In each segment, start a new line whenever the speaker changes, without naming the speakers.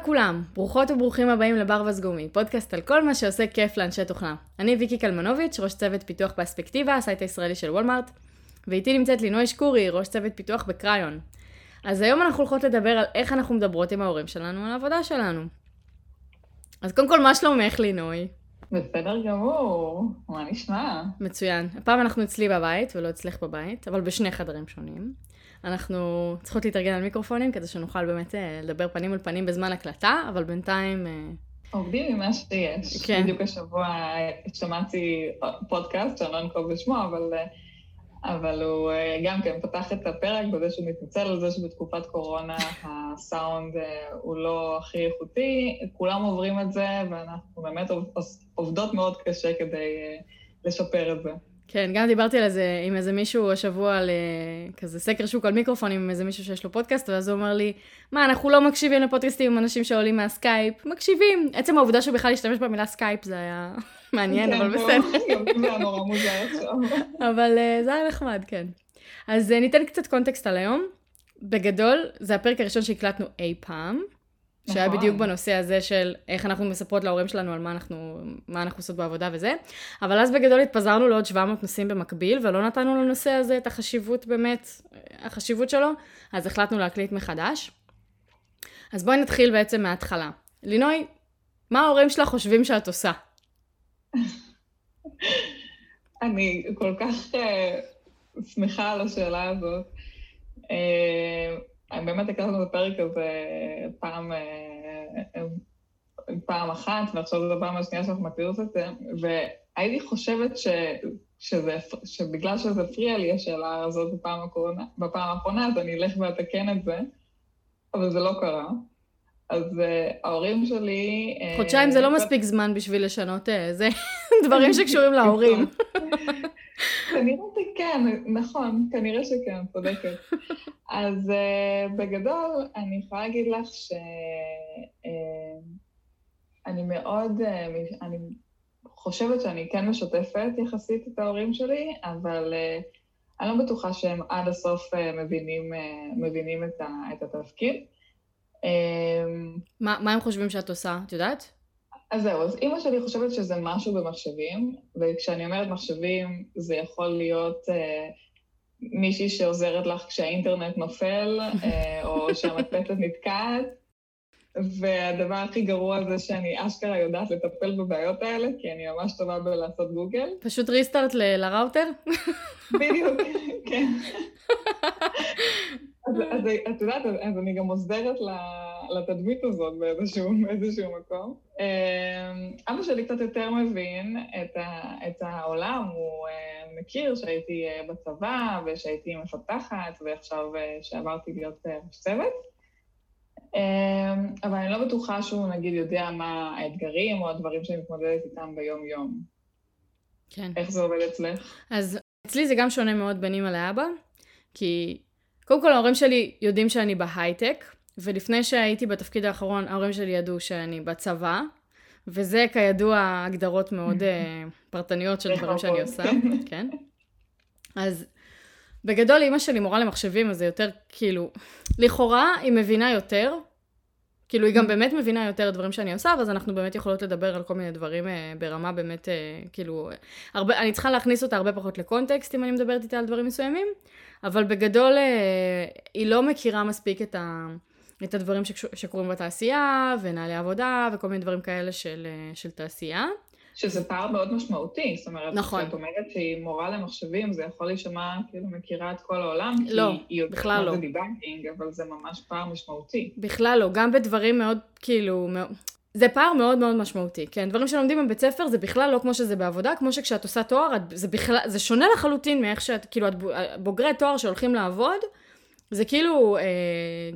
לכולם, ברוכות וברוכים הבאים לברווז גומי, פודקאסט על כל מה שעושה כיף לאנשי תוכנה. אני ויקי קלמנוביץ', ראש צוות פיתוח באספקטיבה, ה site הישראלי של וולמארט, ואיתי נמצאת לינוי שקורי, ראש צוות פיתוח בקריון. אז היום אנחנו הולכות לדבר על איך אנחנו מדברות עם ההורים שלנו על העבודה שלנו. אז קודם כל, מה שלומך לינוי?
בסדר גמור, מה נשמע?
מצוין. הפעם אנחנו אצלי בבית ולא אצלך בבית, אבל בשני חדרים שונים. אנחנו צריכות להתארגן על מיקרופונים כדי שנוכל באמת אה, לדבר פנים מול פנים בזמן הקלטה, אבל בינתיים... אה,
עובדים עם מה שיש. כן. בדיוק השבוע שמעתי פודקאסט, שאני לא אנקוב בשמו, אבל, אה, אבל הוא גם כן פתח את הפרק בזה שהוא מתנצל על זה שבתקופת קורונה הסאונד הוא לא הכי איכותי, כולם עוברים את זה, ואנחנו באמת עובדות מאוד קשה כדי לשפר את זה.
כן, גם דיברתי על זה עם איזה מישהו השבוע על אה, כזה סקר שוק על מיקרופונים עם איזה מישהו שיש לו פודקאסט, ואז הוא אומר לי, מה, אנחנו לא מקשיבים לפודקאסטים עם אנשים שעולים מהסקייפ, מקשיבים. עצם העובדה שהוא בכלל השתמש במילה סקייפ זה היה מעניין, אבל בסדר.
מוזר עכשיו.
אבל אה, זה היה נחמד, כן. אז אה, ניתן קצת context על היום. בגדול, זה הפרק הראשון שהקלטנו אי פעם. שהיה נכון. בדיוק בנושא הזה של איך אנחנו מספרות להורים שלנו על מה אנחנו, מה אנחנו עושות בעבודה וזה. אבל אז בגדול התפזרנו לעוד 700 נושאים במקביל, ולא נתנו לנושא הזה את החשיבות באמת, החשיבות שלו, אז החלטנו להקליט מחדש. אז בואי נתחיל בעצם מההתחלה. לינוי, מה ההורים שלך חושבים שאת עושה?
אני כל כך uh, שמחה על השאלה הזאת. Uh, באמת הקלטנו את הפרק הזה פעם, אה, פעם אחת, ועכשיו זו הפעם השנייה שאנחנו מקליטות את זה, והייתי חושבת ש, שזה, שבגלל שזה הפריע לי השאלה הזאת בפעם, הקורונה, בפעם האחרונה, אז אני אלך ואתקן את זה, אבל זה לא קרה. אז uh, ההורים שלי...
חודשיים uh, זה לא מספיק זמן בשביל לשנות זה דברים שקשורים להורים.
כנראה שכן, נכון, כנראה שכן, צודקת. אז uh, בגדול, אני יכולה להגיד לך שאני uh, מאוד, uh, אני חושבת שאני כן משתפת יחסית את ההורים שלי, אבל uh, אני לא בטוחה שהם עד הסוף uh, מבינים, uh, מבינים את, ה, את התפקיד.
מה, מה הם חושבים שאת עושה, את יודעת?
אז זהו, אז אימא שלי חושבת שזה משהו במחשבים, וכשאני אומרת מחשבים, זה יכול להיות אה, מישהי שעוזרת לך כשהאינטרנט נופל, אה, או שהמדפסת נתקעת, והדבר הכי גרוע זה שאני אשכרה יודעת לטפל בבעיות האלה, כי אני ממש טובה בלעשות גוגל.
פשוט ריסטארט לראוטר?
בדיוק, כן. אז, אז את יודעת, אז אני גם עוזרת לתדמית הזאת באיזשהו, באיזשהו מקום. אמ, אבא שלי קצת יותר מבין את, ה, את העולם, הוא אה, מכיר שהייתי אה, בצבא ושהייתי מפתחת ועכשיו אה, שעברתי להיות ראש צוות. אמ, אבל אני לא בטוחה שהוא נגיד יודע מה האתגרים או הדברים שאני מתמודדת איתם ביום-יום. כן. איך זה עובד אצלך?
אז אצלי זה גם שונה מאוד בין אימא לאבא, כי קודם כל ההורים שלי יודעים שאני בהייטק, ולפני שהייתי בתפקיד האחרון, ההורים שלי ידעו שאני בצבא, וזה כידוע הגדרות מאוד uh, פרטניות של דברים שאני עושה, כן? אז בגדול אימא שלי מורה למחשבים, אז זה יותר כאילו, לכאורה היא מבינה יותר, כאילו היא גם באמת מבינה יותר דברים שאני עושה, ואז אנחנו באמת יכולות לדבר על כל מיני דברים uh, ברמה באמת, uh, כאילו, הרבה, אני צריכה להכניס אותה הרבה פחות לקונטקסט אם אני מדברת איתה על דברים מסוימים, אבל בגדול היא לא מכירה מספיק את ה... את הדברים שקורים בתעשייה, ונהלי עבודה, וכל מיני דברים כאלה של, של תעשייה.
שזה פער מאוד משמעותי, זאת אומרת, נכון. כשאת אומרת שהיא מורה למחשבים, זה יכול להישמע כאילו מכירה את כל העולם,
לא,
כי היא
בכלל לא.
יודעת מה זה דיבנקינג, אבל זה ממש פער משמעותי.
בכלל לא, גם בדברים מאוד, כאילו, מאוד... זה פער מאוד מאוד משמעותי, כן? דברים שלומדים בבית ספר זה בכלל לא כמו שזה בעבודה, כמו שכשאת עושה תואר, זה בכלל, זה שונה לחלוטין מאיך שאת, כאילו, את בוגרי תואר שהולכים לעבוד, זה כאילו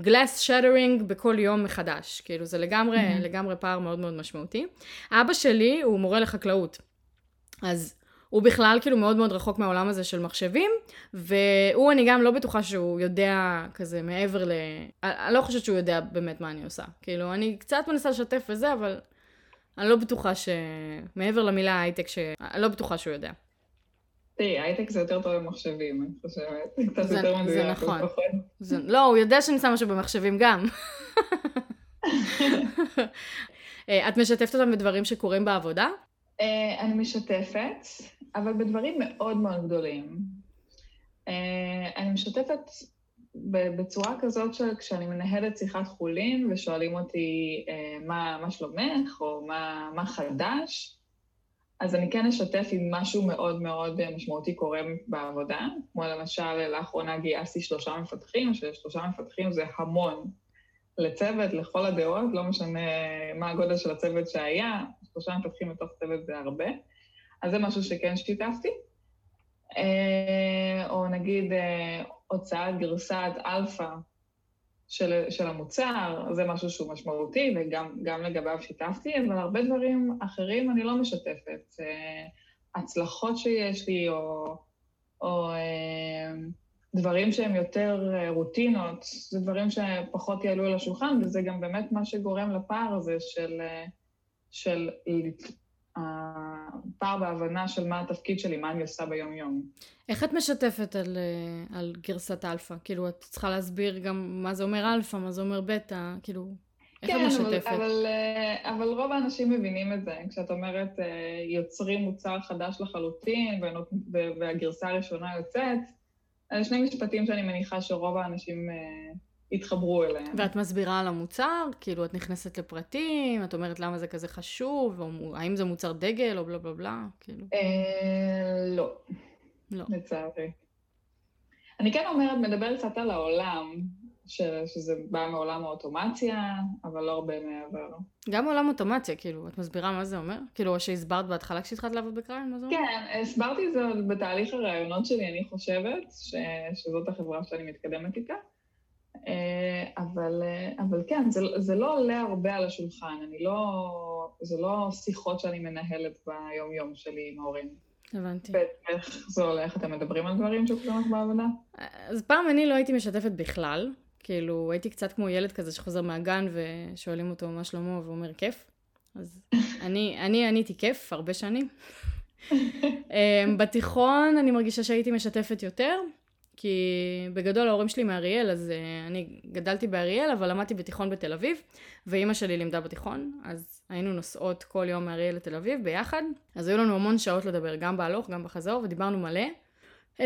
גלאס uh, שטרינג בכל יום מחדש, כאילו זה לגמרי, mm-hmm. לגמרי פער מאוד מאוד משמעותי. אבא שלי הוא מורה לחקלאות, אז הוא בכלל כאילו מאוד מאוד רחוק מהעולם הזה של מחשבים, והוא אני גם לא בטוחה שהוא יודע כזה מעבר ל... אני לא חושבת שהוא יודע באמת מה אני עושה. כאילו, אני קצת מנסה לשתף וזה, אבל אני לא בטוחה שמעבר למילה הייטק, ש... אני לא בטוחה שהוא יודע.
תראי, הייטק זה יותר טוב במחשבים, אני חושבת. קצת יותר מדויק.
זה נכון. זה, לא, הוא יודע שאני שמה משהו במחשבים גם. אה, את משתפת אותם בדברים שקורים בעבודה?
אה, אני משתפת, אבל בדברים מאוד מאוד גדולים. אה, אני משתפת בצורה כזאת שכשאני מנהלת שיחת חולין ושואלים אותי מה, מה שלומך או מה, מה חדש, אז אני כן אשתף אם משהו מאוד מאוד משמעותי קורה בעבודה, כמו למשל, לאחרונה גייסתי שלושה מפתחים, ששלושה מפתחים זה המון לצוות, לכל הדעות, לא משנה מה הגודל של הצוות שהיה, שלושה מפתחים בתוך צוות זה הרבה. אז זה משהו שכן שיתפתי. אה, או נגיד אה, הוצאת גרסת אלפא של, של המוצר, זה משהו שהוא משמעותי, וגם לגביו שיתפתי, אבל הרבה דברים אחרים אני לא משתפת. אה, הצלחות שיש לי, או, או דברים שהם יותר רוטינות, זה דברים שפחות יעלו על השולחן, וזה גם באמת מה שגורם לפער הזה של, של הפער בהבנה של מה התפקיד שלי, מה אני עושה ביום-יום.
איך את משתפת על, אה, על גרסת אלפא? כאילו, את צריכה להסביר גם מה זה אומר אלפא, מה זה אומר בטא, כאילו, איך
כן,
את משתפת?
כן, אבל, אה, אבל רוב האנשים מבינים את זה. כשאת אומרת, אה, יוצרים מוצר חדש לחלוטין, והגרסה הראשונה יוצאת, אלה שני משפטים שאני מניחה שרוב האנשים התחברו אליהם.
ואת מסבירה על המוצר? כאילו, את נכנסת לפרטים, את אומרת למה זה כזה חשוב, או האם זה מוצר דגל, או בלה בלה בלה, כאילו.
אה, לא. לא. לצערי. אני כן אומרת, מדבר קצת על העולם, ש, שזה בא מעולם האוטומציה, אבל לא הרבה מעבר.
גם עולם אוטומציה, כאילו, את מסבירה מה זה אומר? כאילו, או שהסברת בהתחלה כשהתחלת לעבוד בקריין, מה זה אומר?
כן, הסברתי את זה בתהליך הראיונות שלי, אני חושבת, ש, שזאת החברה שאני מתקדמת איתה. אה, אבל, אה, אבל כן, זה, זה לא עולה הרבה על השולחן, אני לא, זה לא שיחות שאני מנהלת ביום-יום שלי עם ההורים.
הבנתי.
ואיך זה הולך? אתם מדברים על דברים שקורים לך בעבודה?
אז פעם אני לא הייתי משתפת בכלל. כאילו, הייתי קצת כמו ילד כזה שחוזר מהגן ושואלים אותו מה שלמה ואומר כיף. אז אני, אני עניתי כיף הרבה שנים. אה, בתיכון אני מרגישה שהייתי משתפת יותר. כי בגדול ההורים שלי מאריאל, אז uh, אני גדלתי באריאל, אבל למדתי בתיכון בתל אביב, ואימא שלי לימדה בתיכון, אז היינו נוסעות כל יום מאריאל לתל אביב ביחד, אז היו לנו המון שעות לדבר, גם בהלוך, גם בחזור, ודיברנו מלא. Um,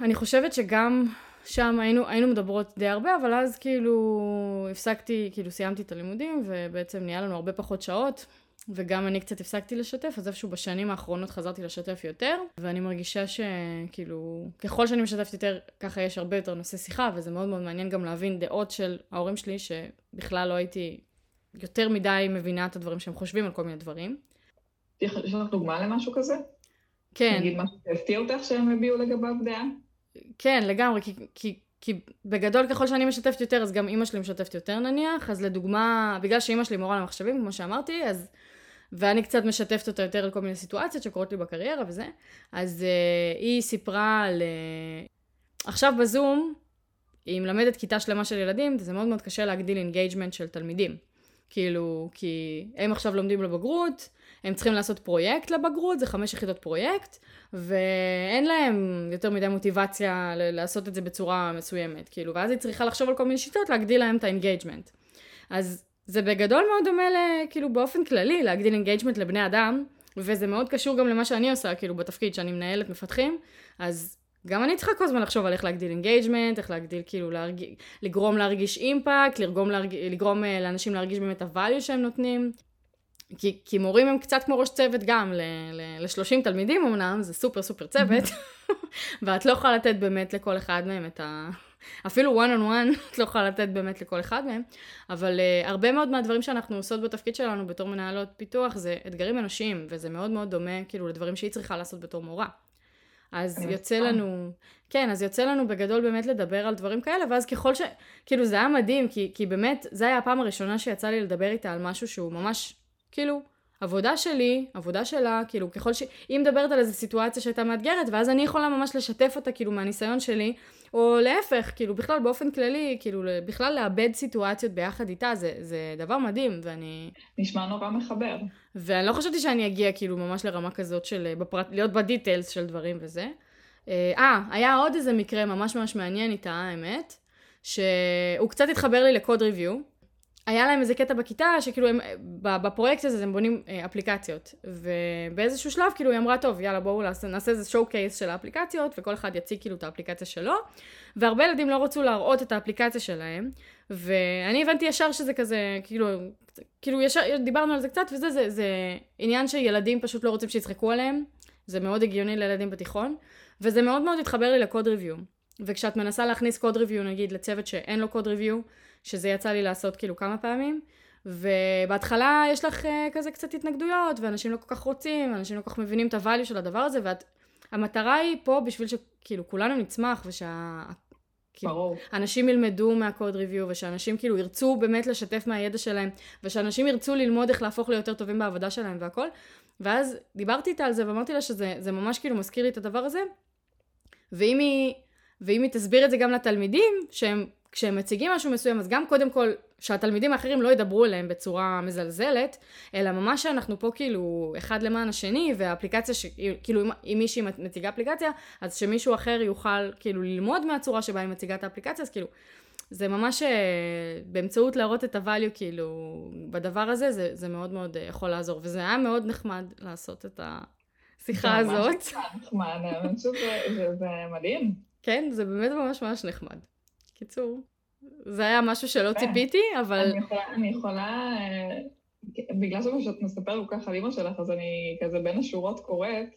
אני חושבת שגם שם היינו, היינו מדברות די הרבה, אבל אז כאילו הפסקתי, כאילו סיימתי את הלימודים, ובעצם נהיה לנו הרבה פחות שעות. וגם אני קצת הפסקתי לשתף, אז איפשהו בשנים האחרונות חזרתי לשתף יותר, ואני מרגישה שכאילו, ככל שאני משתפת יותר, ככה יש הרבה יותר נושא שיחה, וזה מאוד מאוד מעניין גם להבין דעות של ההורים שלי, שבכלל לא הייתי יותר מדי מבינה את הדברים שהם חושבים על כל מיני דברים.
יש לך דוגמה למשהו כזה?
כן.
נגיד משהו שהפתיע אותך שהם הביעו לגביו דעה?
כן, לגמרי, כי, כי, כי בגדול ככל שאני משתפת יותר, אז גם אימא שלי משתפת יותר נניח, אז לדוגמה, בגלל שאימא שלי מורה למחשבים, כמו שאמרתי, אז ואני קצת משתפת אותה יותר על כל מיני סיטואציות שקורות לי בקריירה וזה. אז uh, היא סיפרה על... Uh, עכשיו בזום, היא מלמדת כיתה שלמה של ילדים, וזה מאוד מאוד קשה להגדיל engagement של תלמידים. כאילו, כי הם עכשיו לומדים לבגרות, הם צריכים לעשות פרויקט לבגרות, זה חמש יחידות פרויקט, ואין להם יותר מדי מוטיבציה לעשות את זה בצורה מסוימת, כאילו, ואז היא צריכה לחשוב על כל מיני שיטות להגדיל להם את ה engagement. אז זה בגדול מאוד דומה ל... כאילו באופן כללי, להגדיל engagement לבני אדם, וזה מאוד קשור גם למה שאני עושה, כאילו בתפקיד שאני מנהלת מפתחים, אז גם אני צריכה כל הזמן לחשוב על איך להגדיל engagement, איך להגדיל כאילו, להרג... לגרום להרגיש impact, לגרום, להרג... לגרום אה, לאנשים להרגיש באמת ה value שהם נותנים. כי, כי מורים הם קצת כמו ראש צוות גם, ל-30 ל- תלמידים אמנם, זה סופר סופר צוות, ואת לא יכולה לתת באמת לכל אחד מהם את ה... אפילו one on one את לא יכולה לתת באמת לכל אחד מהם, אבל uh, הרבה מאוד מהדברים שאנחנו עושות בתפקיד שלנו בתור מנהלות פיתוח זה אתגרים אנושיים, וזה מאוד מאוד דומה כאילו לדברים שהיא צריכה לעשות בתור מורה. אז יוצא לנו, כן, אז יוצא לנו בגדול באמת לדבר על דברים כאלה, ואז ככל ש... כאילו זה היה מדהים, כי, כי באמת, זה היה הפעם הראשונה שיצא לי לדבר איתה על משהו שהוא ממש, כאילו, עבודה שלי, עבודה שלה, כאילו ככל ש... היא מדברת על איזו סיטואציה שהייתה מאתגרת, ואז אני יכולה ממש לשתף אותה כאילו מהניסיון שלי, או להפך, כאילו בכלל באופן כללי, כאילו בכלל לאבד סיטואציות ביחד איתה, זה, זה דבר מדהים, ואני...
נשמע נורא מחבר.
ואני לא חשבתי שאני אגיע כאילו ממש לרמה כזאת של בפרט... להיות בדיטיילס של דברים וזה. אה, אה, היה עוד איזה מקרה ממש ממש מעניין איתה, האמת, שהוא קצת התחבר לי לקוד ריוויו. היה להם איזה קטע בכיתה, שכאילו הם, בפרויקט הזה הם בונים אה, אפליקציות. ובאיזשהו שלב כאילו היא אמרה, טוב, יאללה בואו נעשה, נעשה איזה שואו קייס של האפליקציות, וכל אחד יציג כאילו את האפליקציה שלו. והרבה ילדים לא רצו להראות את האפליקציה שלהם. ואני הבנתי ישר שזה כזה, כאילו, כאילו ישר, דיברנו על זה קצת, וזה זה, זה עניין שילדים פשוט לא רוצים שיצחקו עליהם. זה מאוד הגיוני לילדים בתיכון. וזה מאוד מאוד התחבר לי לקוד ריוויו. וכשאת מנסה להכניס קוד ריוויו נגיד לצוות שאין לו קוד ריוויו, שזה יצא לי לעשות כאילו כמה פעמים, ובהתחלה יש לך uh, כזה קצת התנגדויות, ואנשים לא כל כך רוצים, ואנשים לא כל כך מבינים את הvalue של הדבר הזה, והמטרה היא פה בשביל שכאילו כולנו נצמח, ושה...
כאילו,
אנשים ילמדו מהקוד ריוויו, ושאנשים כאילו ירצו באמת לשתף מהידע שלהם, ושאנשים ירצו ללמוד איך להפוך ליותר טובים בעבודה שלהם והכל. ואז דיברתי איתה על זה ואמרתי לה שזה ממש כאילו מזכיר לי את הדבר הזה. ואם היא, ואם היא תסביר את זה גם לתלמידים, שהם כשהם מציגים משהו מסוים, אז גם קודם כל, שהתלמידים האחרים לא ידברו אליהם בצורה מזלזלת, אלא ממש שאנחנו פה כאילו אחד למען השני, והאפליקציה, ש... כאילו אם מישהי מציגה אפליקציה, אז שמישהו אחר יוכל כאילו ללמוד מהצורה שבה היא מציגה את האפליקציה, אז כאילו, זה ממש אה, באמצעות להראות את הvalue כאילו בדבר הזה, זה, זה מאוד מאוד אה, יכול לעזור, וזה היה מאוד נחמד לעשות את השיחה הזאת. זה ממש
נחמד, שזה מדהים.
כן, זה באמת ממש ממש נחמד. קיצור, זה היה משהו שלא כן. ציפיתי, אבל...
אני יכולה, אני יכולה, אה, בגלל שאת מספרת כל כך על אימא שלך, אז אני כזה בין השורות קוראת,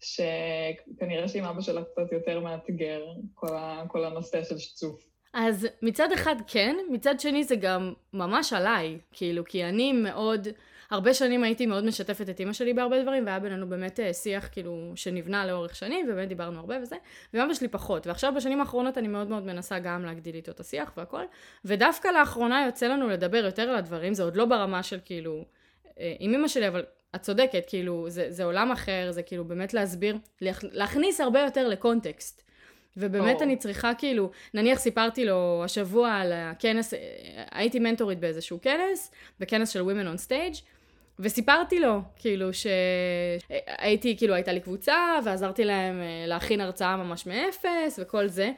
שכנראה שעם אבא שלך קצת יותר מאתגר, כל, ה, כל הנושא של שצוף.
אז מצד אחד כן, מצד שני זה גם ממש עליי, כאילו, כי אני מאוד... הרבה שנים הייתי מאוד משתפת את אימא שלי בהרבה דברים, והיה בינינו באמת אה, שיח כאילו שנבנה לאורך שנים, ובאמת דיברנו הרבה וזה, ואבא שלי פחות. ועכשיו בשנים האחרונות אני מאוד מאוד מנסה גם להגדיל איתו את השיח והכל, ודווקא לאחרונה יוצא לנו לדבר יותר על הדברים, זה עוד לא ברמה של כאילו, אה, עם אימא שלי, אבל את צודקת, כאילו, זה, זה עולם אחר, זה כאילו באמת להסביר, להכניס הרבה יותר לקונטקסט. ובאמת oh. אני צריכה כאילו, נניח סיפרתי לו השבוע על הכנס, אה, הייתי מנטורית באיזשהו כנס, בכנס של Women on Stage, וסיפרתי לו, כאילו, שהייתי, כאילו, הייתה לי קבוצה, ועזרתי להם אה, להכין הרצאה ממש מאפס, וכל זה.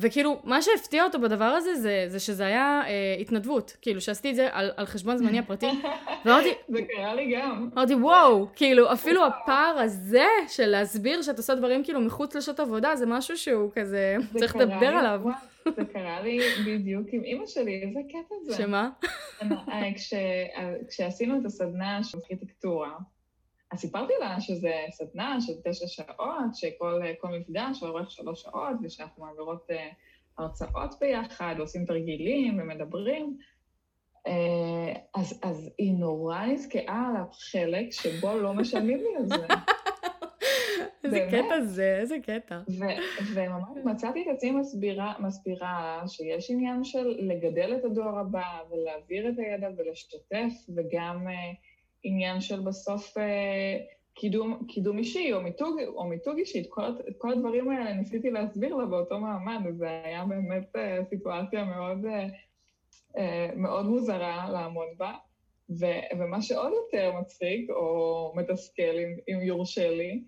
וכאילו, מה שהפתיע אותו בדבר הזה, זה, זה שזה היה אה, התנדבות. כאילו, שעשיתי את זה על, על חשבון זמני הפרטי.
ואמרתי... זה קרה לי גם.
אמרתי, וואו, כאילו, אפילו הפער הזה של להסביר שאת עושה דברים כאילו מחוץ לשעות עבודה, זה משהו שהוא כזה, צריך לדבר עליו.
זה קרה לי בדיוק עם אימא שלי, איזה קטע זה.
שמה?
אה, כש, אה, כשעשינו את הסדנה של ארכיטקטורה, אז סיפרתי לה שזה סדנה של תשע שעות, שכל מפגש אורך שלוש שעות, ושאנחנו מעבירות uh, הרצאות ביחד, ועושים תרגילים ומדברים. Uh, אז, אז היא נורא נזכרה על החלק שבו לא משלמים לי על זה.
איזה קטע זה, איזה קטע.
וממש מצאתי את עצמי מסבירה, מסבירה שיש עניין של לגדל את הדור הבא ולהעביר את הידע ולשתף, וגם uh, עניין של בסוף אה, קידום, קידום אישי או מיתוג, או מיתוג אישי, את כל, את כל הדברים האלה ניסיתי להסביר לה באותו מעמד, וזה היה באמת אה, סיטואציה מאוד, אה, אה, מאוד מוזרה לעמוד בה. ו, ומה שעוד יותר מצחיק, או מתסכל, אם, אם יורשה לי,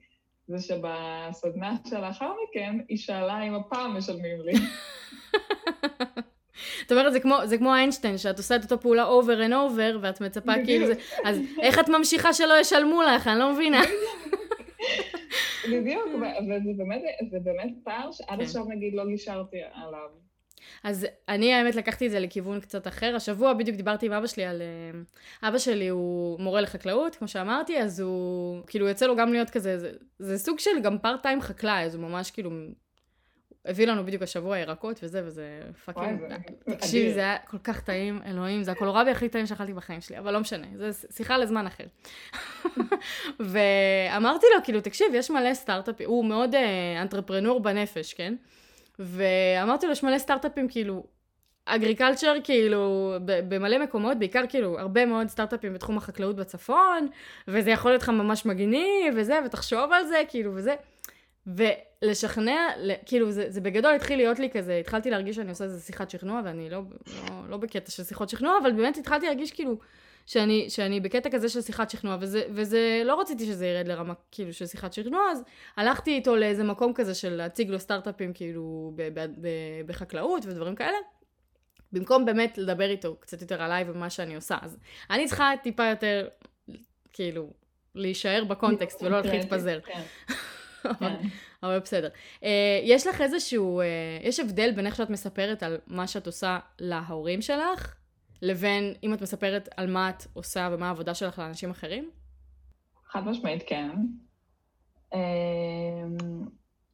זה שבסדנה שלאחר מכן, היא שאלה אם הפעם משלמים לי.
זאת אומרת, זה כמו, זה כמו איינשטיין, שאת עושה את אותו פעולה over and over, ואת מצפה כאילו זה... אז איך את ממשיכה שלא ישלמו לך? אני לא מבינה.
בדיוק, וזה באמת, זה באמת פער שעד כן. עכשיו נגיד לא גישרתי עליו.
אז אני האמת לקחתי את זה לכיוון קצת אחר. השבוע בדיוק דיברתי עם אבא שלי על... אה, אבא שלי הוא מורה לחקלאות, כמו שאמרתי, אז הוא... כאילו יוצא לו גם להיות כזה, זה, זה סוג של גם part time חקלאי, אז הוא ממש כאילו הביא לנו בדיוק השבוע ירקות וזה, וזה fucking... תקשיבי, זה היה כל כך טעים, אלוהים, זה הקולרבי הכי טעים שאכלתי בחיים שלי, אבל לא משנה, זה שיחה לזמן אחר. ואמרתי לו, כאילו, תקשיב, יש מלא סטארט-אפים, הוא מאוד אה, אנטרפרנור בנפש, כן? ואמרתי לו, יש מלא סטארט-אפים, כאילו, אגריקלצ'ר, כאילו, במלא מקומות, בעיקר כאילו, הרבה מאוד סטארט-אפים בתחום החקלאות בצפון, וזה יכול להיות לך ממש מגניב, וזה, ותחשוב על זה, כאילו, וזה. ולשכנע, כאילו זה, זה בגדול התחיל להיות לי כזה, התחלתי להרגיש שאני עושה איזה שיחת שכנוע, ואני לא, לא, לא בקטע של שיחות שכנוע, אבל באמת התחלתי להרגיש כאילו שאני, שאני בקטע כזה של שיחת שכנוע, וזה, וזה, לא רציתי שזה ירד לרמה כאילו של שיחת שכנוע, אז הלכתי איתו לאיזה מקום כזה של להציג לו סטארט-אפים כאילו ב, ב, ב, בחקלאות ודברים כאלה. במקום באמת לדבר איתו קצת יותר עליי ומה שאני עושה. אז אני צריכה טיפה יותר, כאילו, להישאר בקונטקסט ולא להתחיל להתפזר.
כן.
אבל, בסדר. Uh, יש לך איזשהו, uh, יש הבדל בין איך שאת מספרת על מה שאת עושה להורים שלך, לבין אם את מספרת על מה את עושה ומה העבודה שלך לאנשים אחרים?
חד משמעית כן. אמ,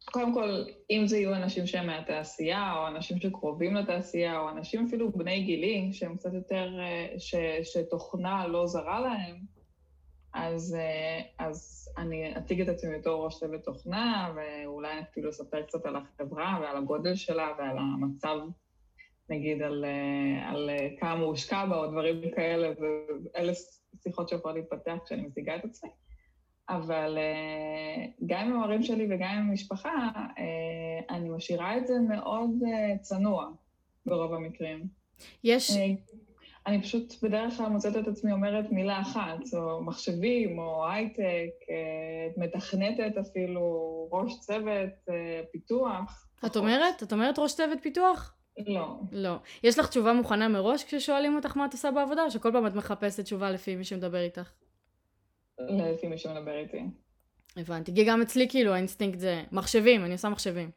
קודם כל, אם זה יהיו אנשים שהם מהתעשייה, או אנשים שקרובים לתעשייה, או אנשים אפילו בני גילי, שהם קצת יותר, אה, ש, שתוכנה לא זרה להם, אז, אה, אז אני אציג את עצמי בתור ראש צוות תוכנה, ואולי אפילו אספר קצת על החברה ועל הגודל שלה ועל המצב, נגיד, על, אה, על כמה הושקע בה או דברים כאלה, ואלה שיחות שיכולות להתפתח כשאני מציגה את עצמי. אבל גם עם ההורים שלי וגם עם המשפחה, אני משאירה את זה מאוד צנוע ברוב המקרים.
יש...
אני פשוט בדרך כלל מוצאת את עצמי אומרת מילה אחת, או מחשבים, או הייטק, uh, מתכנתת אפילו, ראש צוות, uh, פיתוח.
את אומרת? את אומרת ראש צוות פיתוח?
לא.
לא. יש לך תשובה מוכנה מראש כששואלים אותך מה את עושה בעבודה, או שכל פעם את מחפשת תשובה לפי מי שמדבר איתך?
לפי מי שמדבר איתי.
הבנתי. כי גם אצלי כאילו האינסטינקט זה מחשבים, אני עושה מחשבים.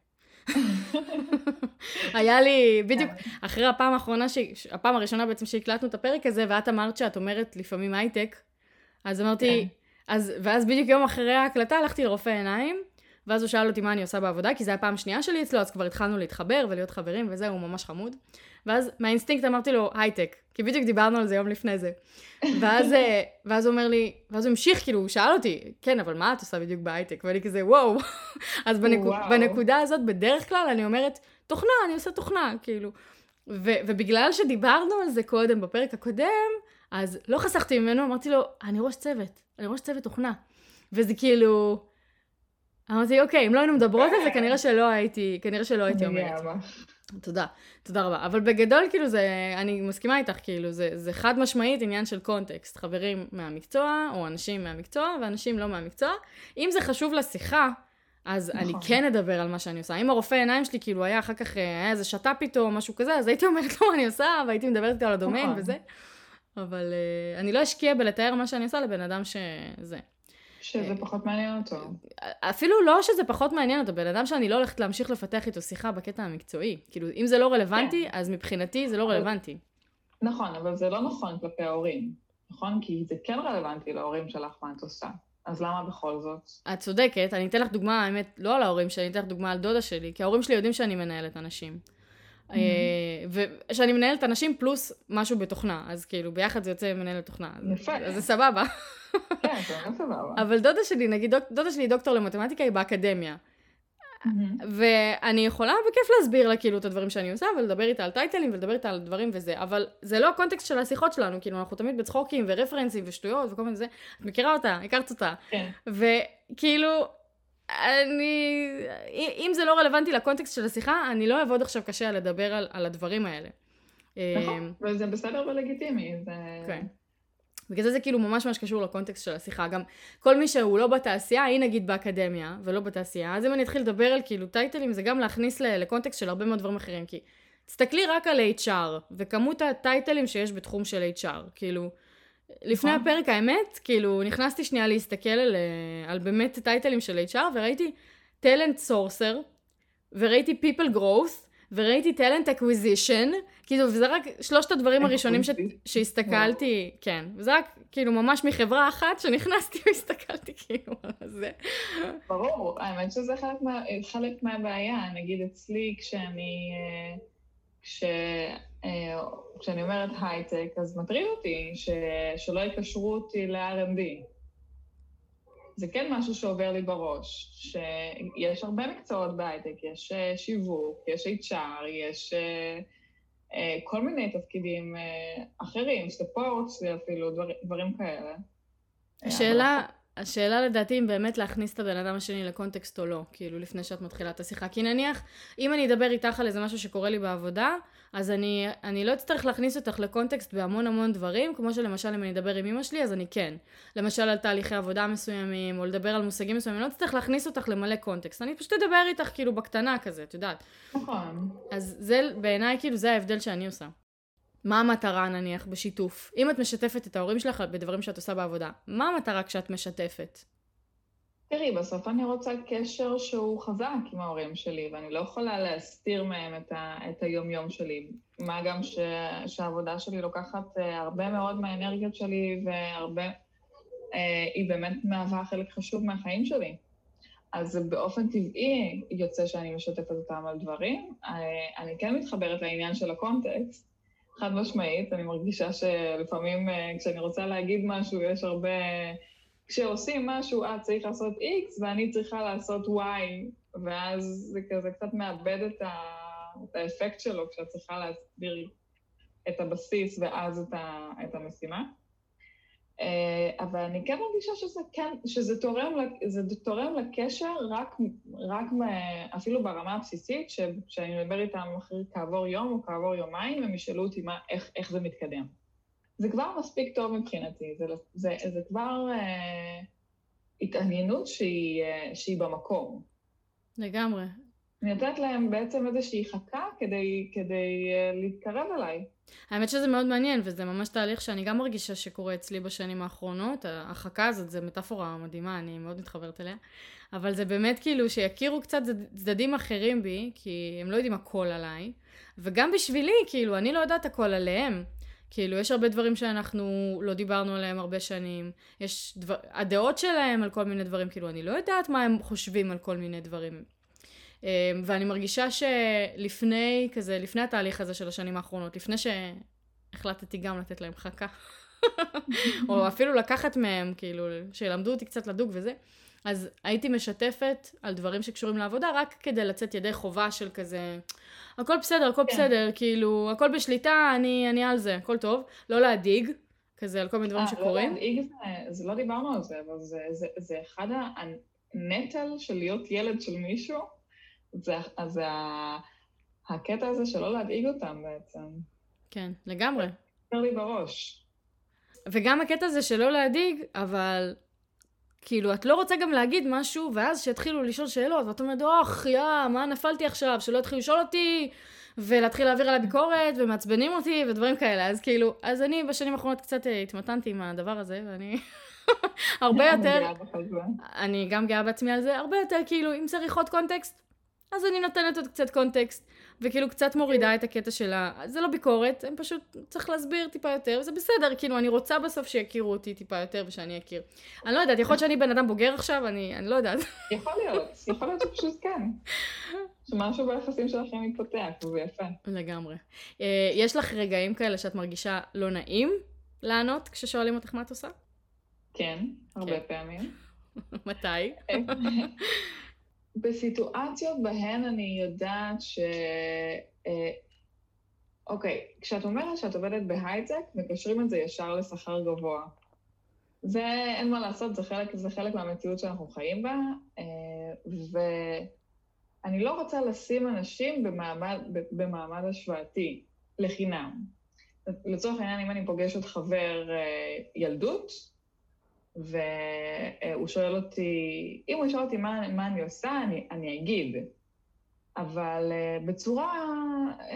היה לי, בדיוק, אחרי הפעם האחרונה, ש... הפעם הראשונה בעצם שהקלטנו את הפרק הזה, ואת אמרת שאת אומרת לפעמים הייטק, אז אמרתי, כן. אז, ואז בדיוק יום אחרי ההקלטה הלכתי לרופא עיניים, ואז הוא שאל אותי מה אני עושה בעבודה, כי זו הייתה פעם שנייה שלי אצלו, אז כבר התחלנו להתחבר ולהיות חברים וזהו, הוא ממש חמוד. ואז מהאינסטינקט אמרתי לו, הייטק, כי בדיוק דיברנו על זה יום לפני זה. ואז, אה, ואז הוא אומר לי, ואז הוא המשיך, כאילו, הוא שאל אותי, כן, אבל מה את עושה בדיוק בהייטק? ואני כזה, וואו. אז בנק, וואו. בנקודה הזאת, בדרך כלל אני אומרת, תוכנה, אני עושה תוכנה, כאילו. ו, ובגלל שדיברנו על זה קודם, בפרק הקודם, אז לא חסכתי ממנו, אמרתי לו, אני ראש צוות, אני ראש צוות תוכנה. וזה כאילו, אמרתי, אוקיי, אם לא היינו מדברות על זה, כנראה שלא הייתי, כנראה שלא הייתי אומרת. תודה, תודה רבה. אבל בגדול, כאילו, זה, אני מסכימה איתך, כאילו, זה, זה חד משמעית עניין של קונטקסט. חברים מהמקצוע, או אנשים מהמקצוע, ואנשים לא מהמקצוע. אם זה חשוב לשיחה, אז נכון. אני כן אדבר על מה שאני עושה. אם הרופא עיניים שלי, כאילו, היה אחר כך, אה, היה איזה שת"פ איתו או משהו כזה, אז הייתי אומרת לו מה אני עושה, והייתי מדברת איתו על הדומיין נכון. וזה. אבל uh, אני לא אשקיע בלתאר מה שאני עושה לבן אדם שזה.
שזה פחות מעניין אותו.
אפילו לא שזה פחות מעניין אותו, בן אדם שאני לא הולכת להמשיך לפתח איתו שיחה בקטע המקצועי. כאילו, אם זה לא רלוונטי, כן. אז מבחינתי זה לא רלוונטי.
נכון, אבל זה לא נכון כלפי ההורים, נכון? כי זה כן רלוונטי להורים שלך מה את עושה. אז למה בכל זאת?
את צודקת, אני אתן לך דוגמה, האמת, לא על ההורים שלי, אני אתן לך דוגמה על דודה שלי, כי ההורים שלי יודעים שאני מנהלת אנשים. אה, ושאני מנהלת אנשים פלוס משהו בתוכנה, אז כאילו ביחד זה יוצא מנהלת תוכנה.
יפה.
אז זה סבבה.
כן, זה סבבה.
אבל דודה שלי, נגיד, דודה שלי דוקטור למתמטיקה, היא באקדמיה. ואני יכולה בכיף להסביר לה כאילו את הדברים שאני עושה, ולדבר איתה על טייטלים, ולדבר איתה על דברים וזה, אבל זה לא הקונטקסט של השיחות שלנו, כאילו אנחנו תמיד בצחוקים ורפרנסים ושטויות וכל מיני זה, את מכירה אותה, הכרת אותה.
כן.
וכאילו, אני, אם זה לא רלוונטי לקונטקסט של השיחה, אני לא אעבוד עכשיו קשה לדבר על, על הדברים האלה.
נכון, וזה בסדר ולגיטימי. זה...
כן. בגלל זה זה כאילו ממש ממש קשור לקונטקסט של השיחה. גם כל מי שהוא לא בתעשייה, היא נגיד באקדמיה ולא בתעשייה, אז אם אני אתחיל לדבר על כאילו טייטלים, זה גם להכניס לקונטקסט של הרבה מאוד דברים אחרים. כי תסתכלי רק על HR וכמות הטייטלים שיש בתחום של HR. כאילו, לפני נכון. הפרק, האמת, כאילו, נכנסתי שנייה להסתכל על, אה, על באמת titles של HR, וראיתי talent sourcer, וראיתי people growth, וראיתי talent acquisition, כאילו, וזה רק שלושת הדברים הראשונים ש... שהסתכלתי, כן, וזה רק כאילו ממש מחברה אחת שנכנסתי והסתכלתי כאילו על זה.
ברור, האמת שזה חלק, מה... חלק מהבעיה, נגיד אצלי כשאני, אה, כש... אה, כשאני אומרת הייטק, אז מטריד אותי ש... שלא יקשרו אותי ל-R&D. זה כן משהו שעובר לי בראש, שיש הרבה מקצועות בהייטק, יש אה, שיווק, יש HR, יש uh, כל מיני תפקידים אחרים, ספורט אפילו, דבר, דברים כאלה.
השאלה, השאלה לדעתי אם באמת להכניס את הבן אדם השני לקונטקסט או לא, כאילו לפני שאת מתחילה את השיחה. כי נניח, אם אני אדבר איתך על איזה משהו שקורה לי בעבודה, אז אני, אני לא אצטרך להכניס אותך לקונטקסט בהמון המון דברים, כמו שלמשל אם אני אדבר עם אמא שלי, אז אני כן. למשל על תהליכי עבודה מסוימים, או לדבר על מושגים מסוימים, אני לא אצטרך להכניס אותך למלא קונטקסט. אני פשוט אדבר איתך כאילו בקטנה כזה, את יודעת.
נכון.
אז זה בעיניי כאילו זה ההבדל שאני עושה. מה המטרה נניח בשיתוף? אם את משתפת את ההורים שלך בדברים שאת עושה בעבודה, מה המטרה כשאת משתפת?
תראי, בסוף אני רוצה קשר שהוא חזק עם ההורים שלי, ואני לא יכולה להסתיר מהם את, ה, את היומיום שלי. מה גם ש, שהעבודה שלי לוקחת אה, הרבה מאוד מהאנרגיות שלי, והרבה, אה, היא באמת מהווה חלק חשוב מהחיים שלי. אז באופן טבעי יוצא שאני משתפת אותם על דברים. אה, אני כן מתחברת לעניין של הקונטקסט, חד משמעית, אני מרגישה שלפעמים כשאני רוצה להגיד משהו, יש הרבה... כשעושים משהו, את צריך לעשות X ואני צריכה לעשות Y, ואז זה כזה קצת מאבד את, ה... את האפקט שלו כשאת צריכה להסביר את הבסיס ואז את, ה... את המשימה. אה, אבל אני כן מרגישה שזה כן, שזה תורם, תורם לקשר רק, רק אפילו ברמה הבסיסית, כשאני מדבר איתם אחרי כעבור יום או כעבור יומיים, הם ישאלו אותי מה, איך, איך זה מתקדם. זה כבר מספיק טוב מבחינתי, זה, זה, זה כבר אה, התעניינות שהיא, אה, שהיא במקום.
לגמרי.
אני נותנת להם בעצם איזושהי חכה כדי, כדי אה, להתקרב אליי.
האמת שזה מאוד מעניין, וזה ממש תהליך שאני גם מרגישה שקורה אצלי בשנים האחרונות. החכה הזאת זה מטאפורה מדהימה, אני מאוד מתחברת אליה. אבל זה באמת כאילו שיכירו קצת צדדים אחרים בי, כי הם לא יודעים הכל עליי. וגם בשבילי, כאילו, אני לא יודעת הכל עליהם. כאילו, יש הרבה דברים שאנחנו לא דיברנו עליהם הרבה שנים. יש דבר... הדעות שלהם על כל מיני דברים, כאילו, אני לא יודעת מה הם חושבים על כל מיני דברים. אמ, ואני מרגישה שלפני, כזה, לפני התהליך הזה של השנים האחרונות, לפני שהחלטתי גם לתת להם חכה, או אפילו לקחת מהם, כאילו, שילמדו אותי קצת לדוג וזה, אז הייתי משתפת על דברים שקשורים לעבודה, רק כדי לצאת ידי חובה של כזה, הכל בסדר, הכל כן. בסדר, כאילו, הכל בשליטה, אני, אני על זה, הכל טוב. לא להדאיג, כזה, על כל מיני דברים 아, אה, לא שקורים.
לא להדאיג, זה, זה לא דיברנו על זה, אבל זה, זה, זה אחד הנטל של להיות ילד של מישהו, זה, זה הקטע הזה של לא להדאיג אותם בעצם.
כן, לגמרי.
זה לי בראש.
וגם הקטע הזה של לא להדאיג, אבל כאילו, את לא רוצה גם להגיד משהו, ואז שיתחילו לשאול שאלות, ואת אומרת, אוח, יא, מה נפלתי עכשיו? שלא יתחילו לשאול אותי, ולהתחיל להעביר עליי ביקורת, ומעצבנים אותי, ודברים כאלה. אז כאילו, אז אני בשנים האחרונות קצת אה, התמתנתי עם הדבר הזה, ואני הרבה יותר... אני גם גאה בעצמי על זה, הרבה יותר כאילו, אם צריך עוד קונטקסט, אז אני נותנת עוד קצת קונטקסט. וכאילו קצת מורידה את הקטע שלה, זה לא ביקורת, הם פשוט צריך להסביר טיפה יותר, וזה בסדר, כאילו אני רוצה בסוף שיכירו אותי טיפה יותר ושאני אכיר. אני לא יודעת, יכול להיות שאני בן אדם בוגר עכשיו, אני, אני לא יודעת.
יכול להיות, יכול להיות שפשוט כן. שמשהו ביחסים שלכם מתפתח, וזה יפה.
לגמרי. אה, יש לך רגעים כאלה שאת מרגישה לא נעים לענות כששואלים אותך מה את עושה?
כן, הרבה כן. פעמים.
מתי?
בסיטואציות בהן אני יודעת ש... אה, אוקיי, כשאת אומרת שאת עובדת בהייטק, מקשרים את זה ישר לשכר גבוה. זה, אין מה לעשות, זה חלק, זה חלק מהמציאות שאנחנו חיים בה, אה, ואני לא רוצה לשים אנשים במעמד, במעמד השוואתי, לחינם. לצורך העניין, אם אני פוגשת חבר אה, ילדות, והוא שואל אותי, אם הוא ישאל אותי מה, מה אני עושה, אני, אני אגיד, אבל uh, בצורה uh,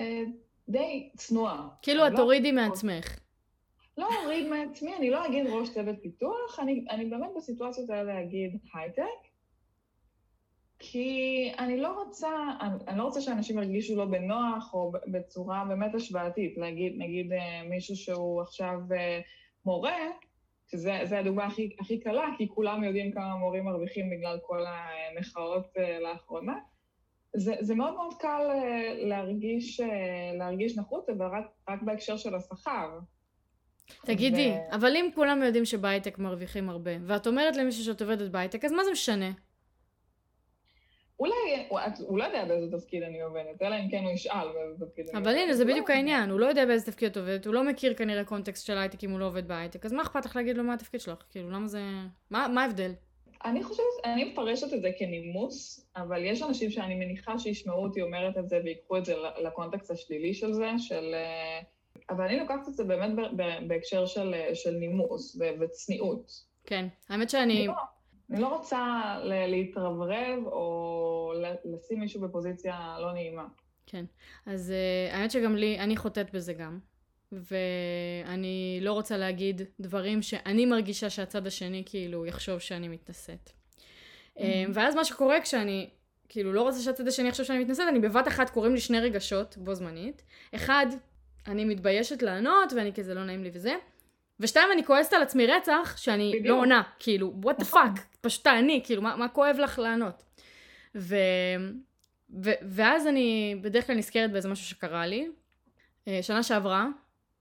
די צנועה.
כאילו את לא תורידי לא, מעצמך.
לא אוריד מעצמי, אני לא אגיד ראש צוות פיתוח, אני, אני באמת בסיטואציות האלה אגיד הייטק, כי אני לא רוצה, אני, אני לא רוצה שאנשים ירגישו לא בנוח או בצורה באמת השוואתית, להגיד, נגיד אה, מישהו שהוא עכשיו מורה, שזה הדוגמה הכי, הכי קלה, כי כולם יודעים כמה מורים מרוויחים בגלל כל המחאות uh, לאחרונה. זה, זה מאוד מאוד קל uh, להרגיש, uh, להרגיש נחות, אבל רק, רק בהקשר של השכר.
תגידי, ו... אבל אם כולם יודעים שבהייטק מרוויחים הרבה, ואת אומרת למישהו שאת עובדת בהייטק, אז מה זה משנה?
אולי, הוא לא יודע באיזה תפקיד אני עובדת, אלא אם כן הוא ישאל באיזה תפקיד אני
עובדת. אבל הנה, זה בדיוק העניין, הוא לא יודע באיזה תפקיד את עובדת, הוא לא מכיר כנראה קונטקסט של הייטק אם הוא לא עובד בהייטק, אז מה אכפת לך להגיד לו מה התפקיד שלך? כאילו, למה זה... מה ההבדל?
אני חושבת, אני מפרשת את זה כנימוס, אבל יש אנשים שאני מניחה שישמעו אותי אומרת את זה ויקחו את זה לקונטקסט השלילי של זה, של... אה, אבל אני לוקחת את זה באמת בהקשר של, של נימוס וצניעות.
כן, האמת שאני...
אני לא רוצה להתרברב או לשים מישהו בפוזיציה לא נעימה.
כן, אז uh, האמת שגם לי, אני חוטאת בזה גם. ואני לא רוצה להגיד דברים שאני מרגישה שהצד השני כאילו יחשוב שאני מתנשאת. Mm-hmm. ואז מה שקורה כשאני כאילו לא רוצה שהצד השני יחשוב שאני מתנשאת, אני בבת אחת קוראים לי שני רגשות בו זמנית. אחד, אני מתביישת לענות ואני כזה לא נעים לי וזה. ושתיים, אני כועסת על עצמי רצח שאני לא בדיוק. לא עונה, כאילו, what the נכון. fuck, פשוט תעני, כאילו, מה, מה כואב לך לענות? ו... ו... ואז אני בדרך כלל נזכרת באיזה משהו שקרה לי. אה, שנה שעברה,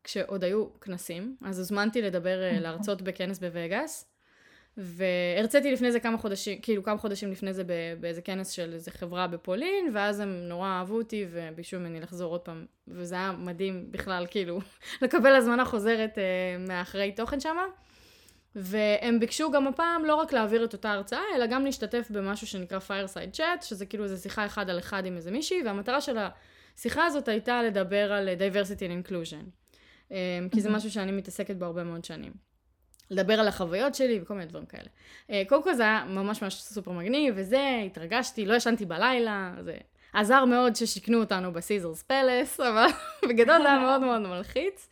כשעוד היו כנסים, אז הוזמנתי לדבר אה, להרצות בכנס בווגאס, והרציתי לפני זה כמה חודשים, כאילו כמה חודשים לפני זה באיזה כנס של איזה חברה בפולין, ואז הם נורא אהבו אותי וביקשו ממני לחזור עוד פעם, וזה היה מדהים בכלל, כאילו, לקבל הזמנה חוזרת אה, מאחרי תוכן שמה. והם ביקשו גם הפעם לא רק להעביר את אותה הרצאה, אלא גם להשתתף במשהו שנקרא Fireside Chat, שזה כאילו איזה שיחה אחד על אחד עם איזה מישהי, והמטרה של השיחה הזאת הייתה לדבר על diversity and inclusion. אה, כי זה משהו שאני מתעסקת בו הרבה מאוד שנים. לדבר על החוויות שלי וכל מיני דברים כאלה. אה, קודם כל זה היה ממש ממש סופר מגניב, וזה, התרגשתי, לא ישנתי בלילה, זה עזר מאוד ששיכנו אותנו בסיזרס פלס, אבל בגדול זה היה מאוד מאוד מלחיץ.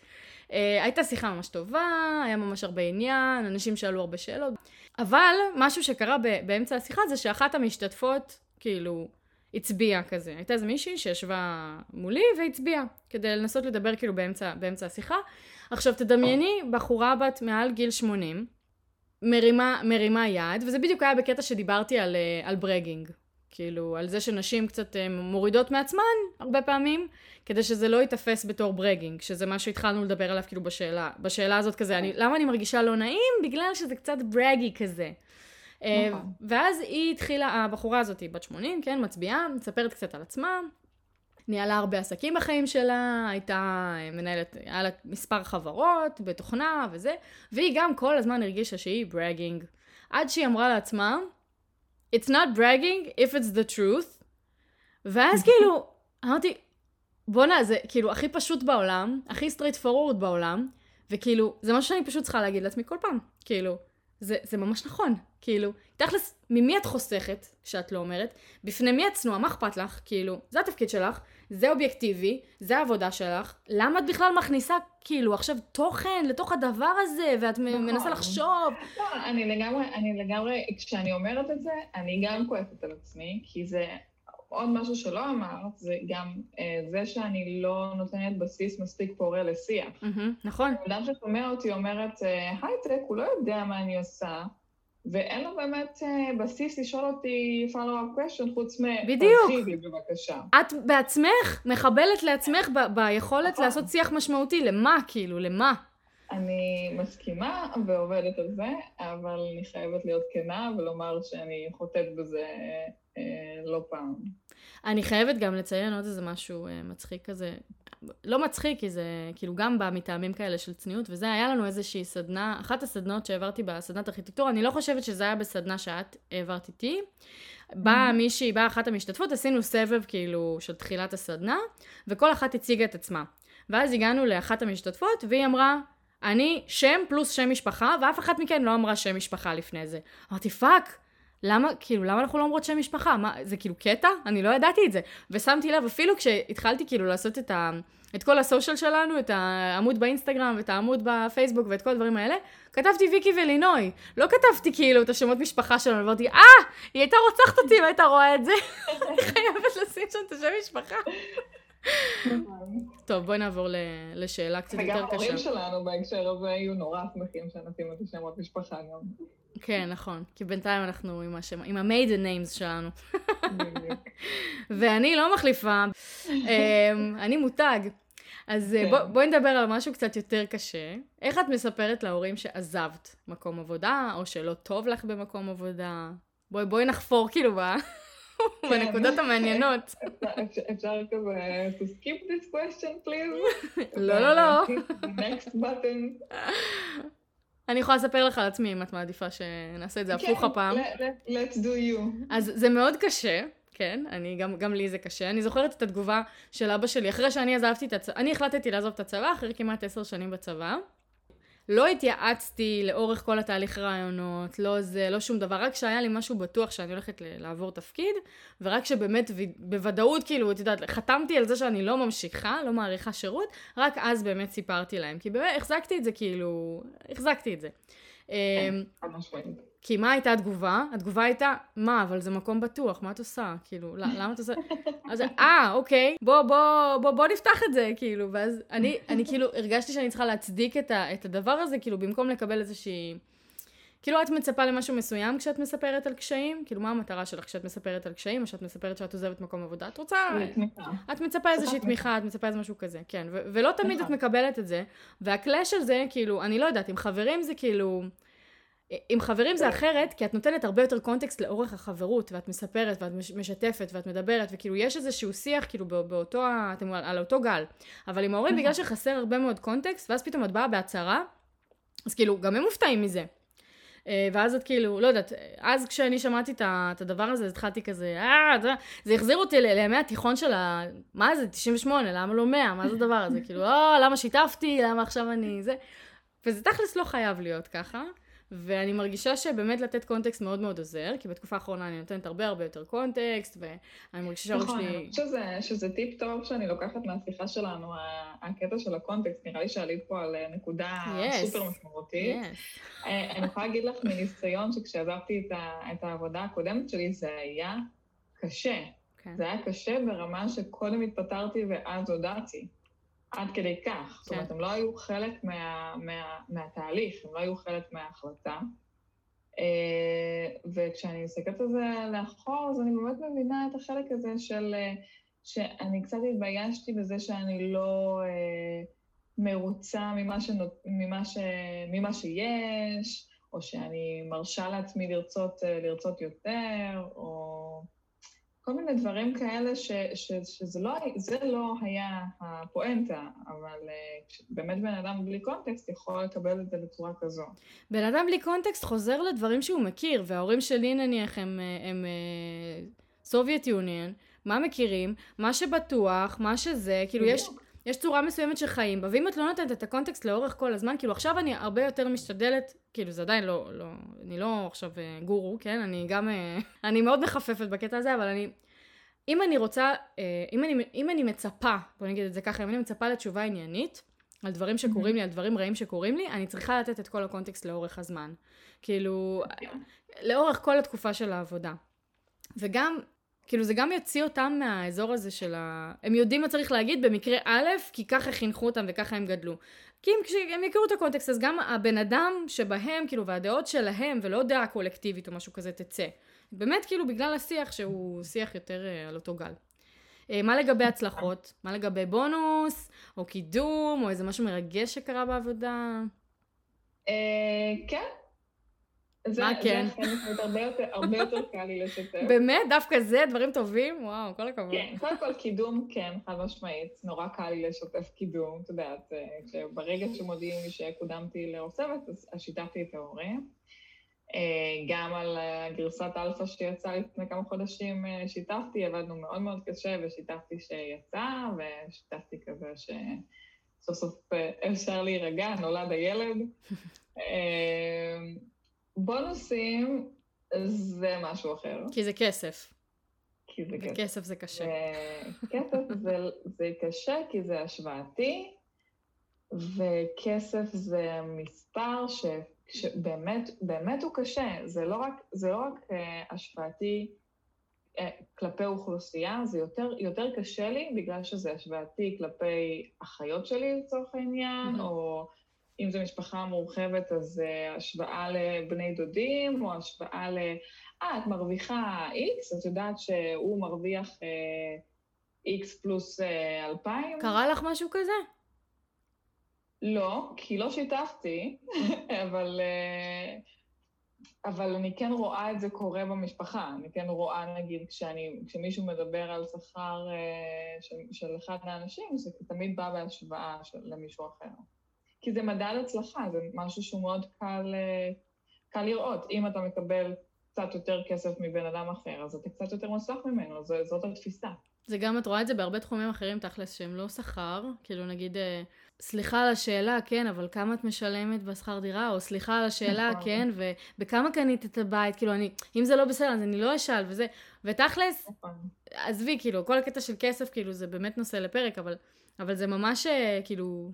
אה, הייתה שיחה ממש טובה, היה ממש הרבה עניין, אנשים שאלו הרבה שאלות, אבל משהו שקרה באמצע השיחה זה שאחת המשתתפות, כאילו, הצביעה כזה. הייתה איזה מישהי שישבה מולי והצביעה, כדי לנסות לדבר כאילו באמצע, באמצע השיחה. עכשיו תדמייני בחורה בת מעל גיל 80, מרימה, מרימה יד, וזה בדיוק היה בקטע שדיברתי על, אה, על ברגינג. כאילו, על זה שנשים קצת אה, מורידות מעצמן, הרבה פעמים, כדי שזה לא ייתפס בתור ברגינג, שזה מה שהתחלנו לדבר עליו כאילו בשאלה, בשאלה הזאת כזה, אני, למה אני מרגישה לא נעים? בגלל שזה קצת ברגי כזה. אה, נכון. ואז היא התחילה, הבחורה הזאת, בת 80, כן, מצביעה, מספרת קצת על עצמה, ניהלה הרבה עסקים בחיים שלה, הייתה מנהלת, היה לה מספר חברות בתוכנה וזה, והיא גם כל הזמן הרגישה שהיא bragging. עד שהיא אמרה לעצמה, It's not bragging if it's the truth. ואז כאילו, אמרתי, בואנה, זה כאילו הכי פשוט בעולם, הכי straightforward בעולם, וכאילו, זה משהו שאני פשוט צריכה להגיד לעצמי כל פעם. כאילו, זה, זה ממש נכון. כאילו, תכלס, ממי את חוסכת כשאת לא אומרת? בפני מי את צנועה? מה אכפת לך? כאילו, זה התפקיד שלך, זה אובייקטיבי, זה העבודה שלך, למה את בכלל מכניסה כאילו עכשיו תוכן לתוך הדבר הזה, ואת נכון. מנסה לחשוב?
לא, אני לגמרי, אני לגמרי, כשאני אומרת את זה, אני גם כועסת על עצמי, כי זה עוד משהו שלא אמרת, זה גם אה, זה שאני לא נותנת בסיס מספיק פורה לשיח.
Mm-hmm, נכון.
אדם ששומע אותי אומרת, אה, הייטק, הוא לא יודע מה אני עושה. ואין לו באמת uh, בסיס לשאול אותי follow-up question חוץ מ...
בדיוק.
תרחיבי בבקשה.
את בעצמך מחבלת לעצמך ב- ביכולת נכון. לעשות שיח משמעותי. למה, כאילו? למה?
אני מסכימה ועובדת על זה, אבל אני חייבת להיות כנה ולומר שאני חוטאת בזה אה, לא פעם.
אני חייבת גם לציין עוד איזה משהו אה, מצחיק כזה. לא מצחיק, כי זה כאילו גם בא מטעמים כאלה של צניעות, וזה היה לנו איזושהי סדנה, אחת הסדנות שהעברתי בסדנת ארכיטקטורה, אני לא חושבת שזה היה בסדנה שאת העברת איתי. באה mm-hmm. מישהי, באה אחת המשתתפות, עשינו סבב כאילו של תחילת הסדנה, וכל אחת הציגה את עצמה. ואז הגענו לאחת המשתתפות, והיא אמרה, אני שם פלוס שם משפחה, ואף אחת מכן לא אמרה שם משפחה לפני זה. אמרתי, fuck, למה, כאילו, למה אנחנו לא אומרות שם משפחה? מה, זה כאילו קטע? אני לא ידעתי את זה. ושמתי לב, אפילו כשהתחלתי כאילו לעשות את, ה, את כל ה social שלנו, את העמוד באינסטגרם, ואת העמוד בפייסבוק ואת כל הדברים האלה, כתבתי ויקי ולינוי. לא כתבתי כאילו את השמות משפחה שלנו, ואמרתי, אה, היא הייתה רוצחת אותי אם הייתה רואה את זה. אני חייבת לשים שם את השם משפחה. טוב, בואי נעבור לשאלה קצת יותר קשה.
וגם ההורים שלנו בהקשר הזה היו נורא שמחים שנשים את השמות משפחה גם.
כן, נכון. כי בינתיים אנחנו עם השם, עם ה-maiden names שלנו. ואני לא מחליפה, אמ, אני מותג. אז אה, כן. בואי נדבר על משהו קצת יותר קשה. איך את מספרת להורים שעזבת מקום עבודה, או שלא טוב לך במקום עבודה? בואי, בואי נחפור כאילו ב... כן. בנקודות המעניינות.
אפשר כזה, to skip this question please?
לא, לא, לא.
next button.
אני יכולה לספר לך על עצמי אם את מעדיפה שנעשה את זה הפוך הפעם.
כן, let's do you.
אז זה מאוד קשה. כן, אני, גם, גם לי זה קשה. אני זוכרת את התגובה של אבא שלי, אחרי שאני עזבתי את הצבא, אני החלטתי לעזוב את הצבא אחרי כמעט עשר שנים בצבא. לא התייעצתי לאורך כל התהליך רעיונות, לא זה, לא שום דבר, רק כשהיה לי משהו בטוח שאני הולכת לעבור תפקיד, ורק שבאמת בוודאות, כאילו, את יודעת, חתמתי על זה שאני לא ממשיכה, לא מעריכה שירות, רק אז באמת סיפרתי להם. כי באמת החזקתי את זה, כאילו, החזקתי את זה.
כן,
אמ,
חד משמעית.
כי מה הייתה התגובה? התגובה הייתה, מה, אבל זה מקום בטוח, מה את עושה? כאילו, למה את עושה? אז אה, אוקיי, בוא, בוא, בוא, בוא נפתח את זה, כאילו, ואז אני, אני כאילו הרגשתי שאני צריכה להצדיק את, ה, את הדבר הזה, כאילו, במקום לקבל איזושהי... כאילו, את מצפה למשהו מסוים כשאת מספרת על קשיים? כאילו, מה המטרה שלך כשאת מספרת על קשיים, או שאת מספרת שאת עוזבת מקום עבודה? את רוצה... את מצפה איזושהי תמיכה, את מצפה איזה משהו כזה, כן. ולא תמיד את מקבלת את זה, והקלאש הזה, כאילו, אני לא יודעת, עם חברים זה כאילו... עם חברים זה אחרת, כי את נותנת הרבה יותר קונטקסט לאורך החברות, ואת מספרת, ואת משתפת, ואת מדברת, וכאילו יש איזשהו שיח, כאילו באותו, אתם על אותו גל. אבל עם ההורים, בגלל שחסר הרבה מאוד קונטקסט, ואז פתאום את באה בהצהרה, אז כאילו, גם הם מופתעים מזה. אה, ואז את כאילו, לא יודעת, אז כשאני שמעתי את הדבר הזה, התחלתי כזה, אה, זה, זה החזיר אותי לימי התיכון של ה... מה זה, 98, למה לא 100? מה זה הדבר הזה? כאילו, אה, למה שיתפתי? למה עכשיו אני... זה... וזה תכלס לא חייב להיות ככה. ואני מרגישה שבאמת לתת קונטקסט מאוד מאוד עוזר, כי בתקופה האחרונה אני נותנת הרבה הרבה יותר קונטקסט, ואני מרגישה שהראש
נכון,
שלי...
נכון, אני חושבת שזה, שזה טיפ טוב שאני לוקחת מהשיחה שלנו, הקטע של הקונטקסט, נראה לי שעלית פה על נקודה yes. סופר משמעותית. Yes. אה, אני יכולה להגיד לך מניסיון שכשעזבתי את, את העבודה הקודמת שלי, זה היה קשה. Okay. כן. זה היה קשה ברמה שקודם התפטרתי ואז הודעתי. עד כדי כך. כן. זאת אומרת, הם לא היו חלק מה, מה, מהתהליך, הם לא היו חלק מההחלטה. אה, וכשאני מסתכלת על זה לאחור, אז אני באמת מבינה את החלק הזה של... אה, שאני קצת התביישתי בזה שאני לא אה, מרוצה ממה, שנות, ממה, ש, ממה שיש, או שאני מרשה לעצמי לרצות, לרצות יותר, או... כל מיני דברים כאלה ש, ש, שזה לא, לא היה הפואנטה, אבל uh, באמת בן אדם בלי קונטקסט יכול לקבל את זה בצורה כזו.
בן אדם בלי context חוזר לדברים שהוא מכיר, וההורים שלי נניח הם, הם Soviet uh, Union, מה מכירים, מה שבטוח, מה שזה, כאילו יש... יש צורה מסוימת של חיים בה, ואם את לא נותנת את ה context לאורך כל הזמן, כאילו עכשיו אני הרבה יותר משתדלת, כאילו זה עדיין לא, לא, אני לא עכשיו אה, גורו, כן? אני גם, אה, אני מאוד מחפפת בקטע הזה, אבל אני, אם אני רוצה, אה, אם אני, אם אני מצפה, בוא נגיד את זה ככה, אם אני מצפה לתשובה עניינית, על דברים שקורים לי, על דברים רעים שקורים לי, אני צריכה לתת את כל הקונטקסט לאורך הזמן. כאילו, לאורך כל התקופה של העבודה. וגם כאילו זה גם יוציא אותם מהאזור הזה של ה... הם יודעים מה צריך להגיד במקרה א', כי ככה חינכו אותם וככה הם גדלו. כי אם כשהם יכירו את הקונטקסט, אז גם הבן אדם שבהם, כאילו, והדעות שלהם, ולא דעה קולקטיבית או משהו כזה, תצא. באמת, כאילו, בגלל השיח שהוא שיח יותר uh, על אותו גל. Uh, מה לגבי הצלחות? מה לגבי בונוס, או קידום, או איזה משהו מרגש שקרה בעבודה?
Uh, כן, זה, מה כן? זה הרבה יותר, הרבה יותר קל לי לשתף.
באמת? דווקא זה? דברים טובים? וואו, כל הכבוד.
כן, קודם כל קידום, כן, חד משמעית. נורא קל לי לשתף קידום, את יודעת, אה, ברגע שמודיעים לי שקודמתי צוות, אז שיתפתי את ההורים. אה, גם על גרסת אלפא שיצאה לפני כמה חודשים שיתפתי, עבדנו מאוד מאוד קשה ושיתפתי שיצא, ושיתפתי כזה שסוף סוף אה, אפשר להירגע, נולד הילד. בונוסים זה משהו אחר.
כי זה כסף.
כי זה כסף.
וכסף זה קשה.
כסף זה, זה קשה כי זה השוואתי, וכסף זה מספר ש, שבאמת באמת הוא קשה. זה לא רק, זה לא רק uh, השוואתי uh, כלפי אוכלוסייה, זה יותר, יותר קשה לי בגלל שזה השוואתי כלפי אחיות שלי לצורך העניין, mm-hmm. או... אם זו משפחה מורחבת, אז uh, השוואה לבני דודים, או השוואה ל... אה, את מרוויחה X, את יודעת שהוא מרוויח uh, X פלוס uh, 2,000.
קרה לך משהו כזה?
לא, כי לא שיתפתי, אבל, uh, אבל אני כן רואה את זה קורה במשפחה. אני כן רואה, נגיד, כשאני, כשמישהו מדבר על שכר של, של אחד האנשים, זה תמיד בא בהשוואה של, למישהו אחר. כי זה מדד הצלחה, זה משהו שהוא מאוד קל, אה, קל לראות. אם אתה מקבל קצת יותר כסף מבן אדם אחר, אז אתה קצת יותר מוצלח ממנו, ז, זאת התפיסה.
זה גם, את רואה את זה בהרבה תחומים אחרים תכלס, שהם לא שכר, כאילו נגיד, אה, סליחה על השאלה, כן, אבל כמה את משלמת בשכר דירה, או סליחה על השאלה, נכון. כן, ובכמה קנית את הבית, כאילו אני, אם זה לא בסדר, אז אני לא אשאל, וזה, ותכלס, נכון. עזבי, כאילו, כל הקטע של כסף, כאילו, זה באמת נושא לפרק, אבל, אבל זה ממש, אה, כאילו,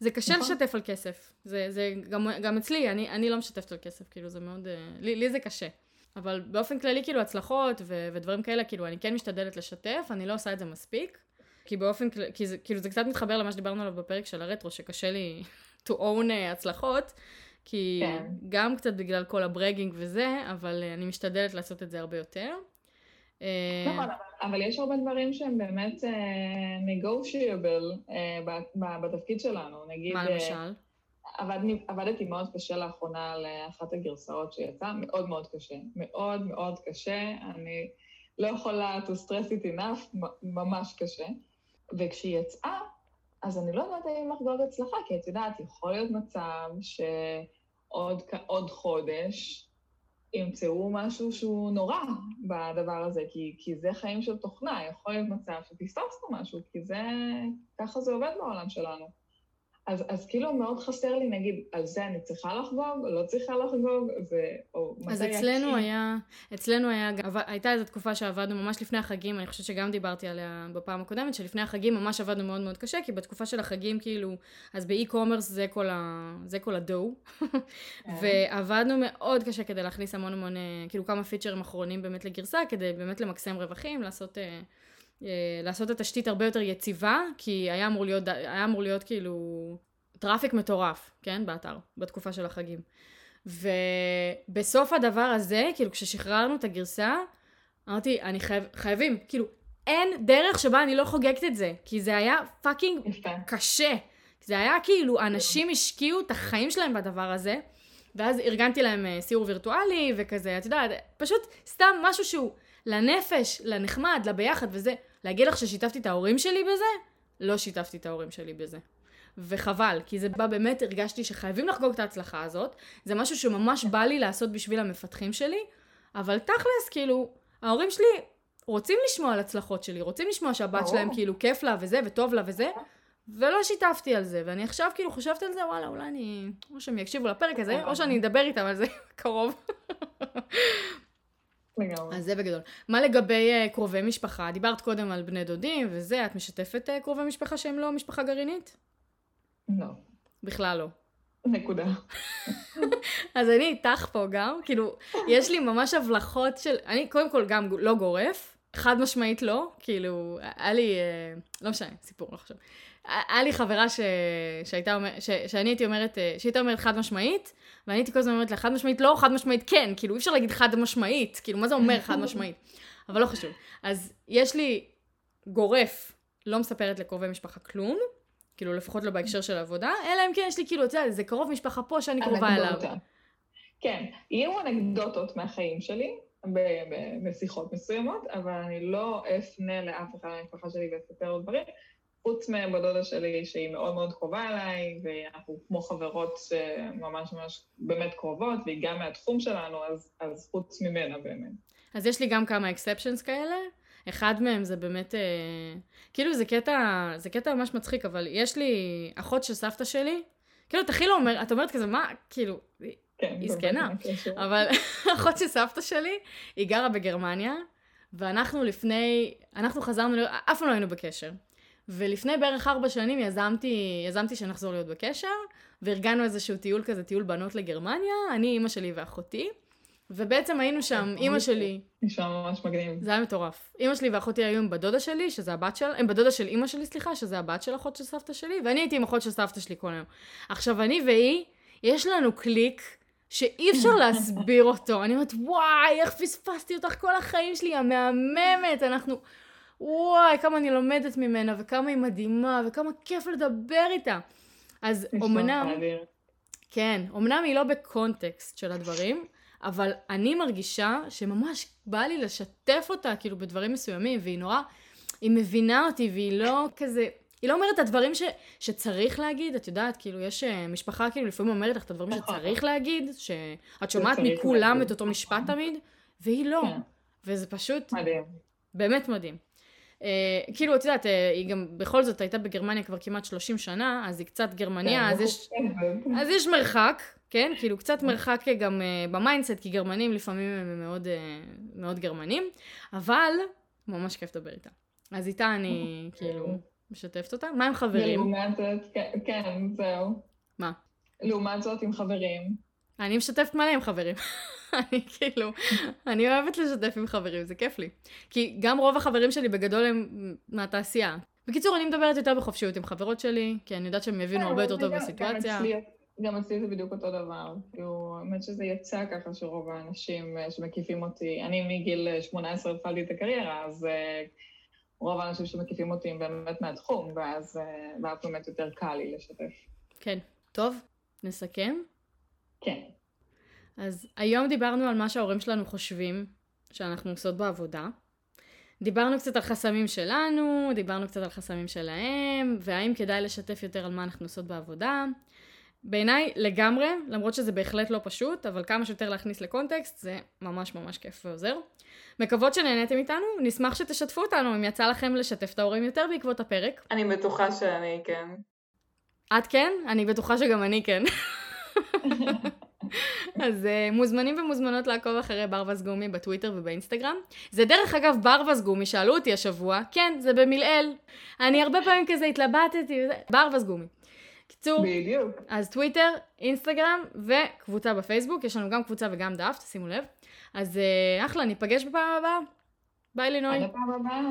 זה קשה נכון. לשתף על כסף. זה, זה גם, גם אצלי, אני, אני לא משתפת על כסף, כאילו, זה מאוד, אה, לי, לי זה קשה. אבל באופן כללי, כאילו, הצלחות ו- ודברים כאלה, כאילו, אני כן משתדלת לשתף, אני לא עושה את זה מספיק. כי באופן כללי, כי זה, כאילו, זה קצת מתחבר למה שדיברנו עליו בפרק של הרטרו, שקשה לי to own uh, הצלחות, כי כן. גם קצת בגלל כל הברגינג וזה, אבל uh, אני משתדלת לעשות את זה הרבה יותר.
נכון, אבל יש הרבה דברים שהם באמת negotiable בתפקיד שלנו. נגיד...
מה למשל?
עבדני, עבדתי מאוד קשה לאחרונה על אחת הגרסאות שיצאה, מאוד מאוד קשה. מאוד מאוד קשה, אני לא יכולה to stress it enough, ממש קשה. וכשהיא יצאה, אז אני לא יודעת האם לחגוג הצלחה, כי את יודעת, יכול להיות מצב שעוד חודש ימצאו משהו שהוא נורא בדבר הזה, כי, כי זה חיים של תוכנה, יכול להיות מצב שפספסנו משהו, כי זה, ככה זה עובד בעולם שלנו. אז, אז כאילו מאוד חסר לי, נגיד, על זה אני צריכה לחגוג, לא צריכה לחגוג, ו... או
אז אצלנו יקשיב. היה, אצלנו היה, הייתה איזו תקופה שעבדנו ממש לפני החגים, אני חושבת שגם דיברתי עליה בפעם הקודמת, שלפני החגים ממש עבדנו מאוד מאוד קשה, כי בתקופה של החגים, כאילו, אז באי-קומרס זה כל ה... זה כל הדו, כן. ועבדנו מאוד קשה כדי להכניס המון המון, אה, כאילו כמה פיצ'רים אחרונים באמת לגרסה, כדי באמת למקסם רווחים, לעשות... אה, לעשות את התשתית הרבה יותר יציבה, כי היה אמור להיות, היה אמור להיות כאילו traffic מטורף, כן, באתר, בתקופה של החגים. ובסוף הדבר הזה, כאילו כששחררנו את הגרסה, אמרתי, אני חייב, חייבים, כאילו, אין דרך שבה אני לא חוגגת את זה, כי זה היה fucking קשה. זה היה כאילו, אנשים השקיעו את החיים שלהם בדבר הזה, ואז ארגנתי להם אה, סיור וירטואלי וכזה, את יודעת, פשוט סתם משהו שהוא לנפש, לנחמד, לביחד וזה. להגיד לך ששיתפתי את ההורים שלי בזה? לא שיתפתי את ההורים שלי בזה. וחבל, כי זה בא באמת, הרגשתי שחייבים לחגוג את ההצלחה הזאת. זה משהו שממש בא לי לעשות בשביל המפתחים שלי, אבל תכלס, כאילו, ההורים שלי רוצים לשמוע על הצלחות שלי, רוצים לשמוע שהבת שלהם כאילו כיף לה וזה, וטוב לה וזה, ולא שיתפתי על זה. ואני עכשיו כאילו חושבת על זה, וואלה, אולי אני... או שהם יקשיבו לפרק הזה, או שאני אדבר איתם על זה קרוב.
לגמרי.
אז זה בגדול. מה לגבי uh, קרובי משפחה? דיברת קודם על בני דודים וזה, את משתפת uh, קרובי משפחה שהם לא משפחה גרעינית?
לא.
בכלל לא.
נקודה.
אז אני איתך פה גם, כאילו, יש לי ממש הבלחות של, אני קודם כל גם לא גורף, חד משמעית לא, כאילו, היה לי, אה, לא משנה, סיפור, לא חשוב. היה לי חברה ש... שהייתה אומרת, ש... שאני הייתי אומרת, אה, שהייתה אומרת חד משמעית, ואני הייתי כל הזמן אומרת לה חד משמעית לא, חד משמעית כן, כאילו אי אפשר להגיד חד משמעית, כאילו מה זה אומר חד משמעית? אבל לא חשוב. אז יש לי גורף, לא מספרת לקרובי משפחה כלום, כאילו לפחות לא בהקשר של עבודה, אלא אם כן יש לי כאילו, אתה יודע, זה קרוב משפחה פה שאני קרובה אליו.
כן, יהיו אנקדוטות מהחיים שלי, בשיחות מסוימות, אבל אני לא אפנה לאף אחד מהמשפחה שלי ואספר עוד דברים. חוץ מבדודה שלי, שהיא מאוד מאוד קרובה אליי, ואנחנו כמו חברות ממש ממש באמת קרובות, והיא גם מהתחום שלנו, אז, אז חוץ ממנה באמת.
אז יש לי גם כמה אקספשנס כאלה. אחד מהם זה באמת, אה, כאילו זה קטע, זה קטע ממש מצחיק, אבל יש לי אחות של סבתא שלי, כאילו את הכי לא אומרת, את אומרת כזה, מה, כאילו,
כן,
היא זקנה, אבל אחות של סבתא שלי, היא גרה בגרמניה, ואנחנו לפני, אנחנו חזרנו, אף פעם לא היינו בקשר. ולפני בערך ארבע שנים יזמתי, יזמתי שנחזור להיות בקשר, וארגנו איזשהו טיול כזה, טיול בנות לגרמניה, אני, אימא שלי ואחותי. ובעצם היינו שם, אימא שלי...
נשמע ממש מגניב.
זה היה מטורף. אימא שלי ואחותי היו עם בדודה שלי, שזה הבת של... הם בדודה של אימא שלי, סליחה, שזה הבת של אחות של סבתא שלי, ואני הייתי עם אחות של סבתא שלי כל היום. עכשיו, אני והיא, יש לנו קליק שאי אפשר להסביר אותו. אני אומרת, וואי, איך פספסתי אותך כל החיים שלי, המהממת, אנחנו... וואי, כמה אני לומדת ממנה, וכמה היא מדהימה, וכמה כיף לדבר איתה. אז אמנם... כן, אמנם היא לא בקונטקסט של הדברים, אבל אני מרגישה שממש בא לי לשתף אותה כאילו בדברים מסוימים, והיא נורא, היא מבינה אותי והיא לא כזה, היא לא אומרת את הדברים ש, שצריך להגיד, את יודעת, כאילו יש אה, משפחה כאילו לפעמים אומרת לך את הדברים נכון. שצריך להגיד, שאת שומעת מכולם את אותו משפט תמיד, והיא לא. כן. וזה פשוט...
מדהים.
באמת מדהים. אה, כאילו, את יודעת, אה, היא גם בכל זאת הייתה בגרמניה כבר כמעט 30 שנה, אז היא קצת גרמניה,
כן,
אז יש. אז יש מרחק, כן? כאילו, קצת מרחק גם אה, ב mindset, כי גרמנים לפעמים הם מאוד, אה, מאוד גרמנים, אבל ממש כיף לדבר איתה. אז איתה אני, כאילו, משתפת אותה. מה עם חברים?
ולעומת זאת, כן, כן, זהו.
מה?
לעומת זאת עם חברים.
אני משתפת מלא עם חברים. אני כאילו, אני אוהבת לשתף עם חברים, זה כיף לי. כי גם רוב החברים שלי בגדול הם מהתעשייה. בקיצור, אני מדברת יותר בחופשיות עם חברות שלי, כי אני יודעת שהם יבינו הרבה יותר טוב בסיטואציה.
גם אצלי- גם אצלי זה בדיוק אותו דבר. כאילו, האמת שזה יצא ככה שרוב האנשים אה, שמקיפים אותי, אני מגיל אה, 18 התחלתי את הקריירה, אז אה, רוב האנשים שמקיפים אותי הם באמת מהתחום, ואז אה, ואז באמת יותר קל לי לשתף.
כן. טוב, נסכם.
כן.
אז היום דיברנו על מה שההורים שלנו חושבים שאנחנו עושות בעבודה. דיברנו קצת על חסמים שלנו, דיברנו קצת על חסמים שלהם, והאם כדאי לשתף יותר על מה אנחנו עושות בעבודה. בעיניי לגמרי, למרות שזה בהחלט לא פשוט, אבל כמה שיותר להכניס לקונטקסט זה ממש ממש כיף ועוזר. מקוות שנהניתם איתנו, נשמח שתשתפו אותנו אם יצא לכם לשתף את ההורים יותר בעקבות הפרק.
אני בטוחה שאני כן.
את כן? אני בטוחה שגם אני כן. אז uh, מוזמנים ומוזמנות לעקוב אחרי ברווז גומי בטוויטר ובאינסטגרם. זה דרך אגב ברווז גומי, שאלו אותי השבוע, כן, זה במלעיל. אני הרבה פעמים כזה התלבטתי, ברווז גומי. קיצור,
בדיוק.
אז טוויטר, אינסטגרם וקבוצה בפייסבוק, יש לנו גם קבוצה וגם דף, תשימו לב. אז uh, אחלה, ניפגש בפעם הבאה. ביי לינוי.
עד הפעם הבאה.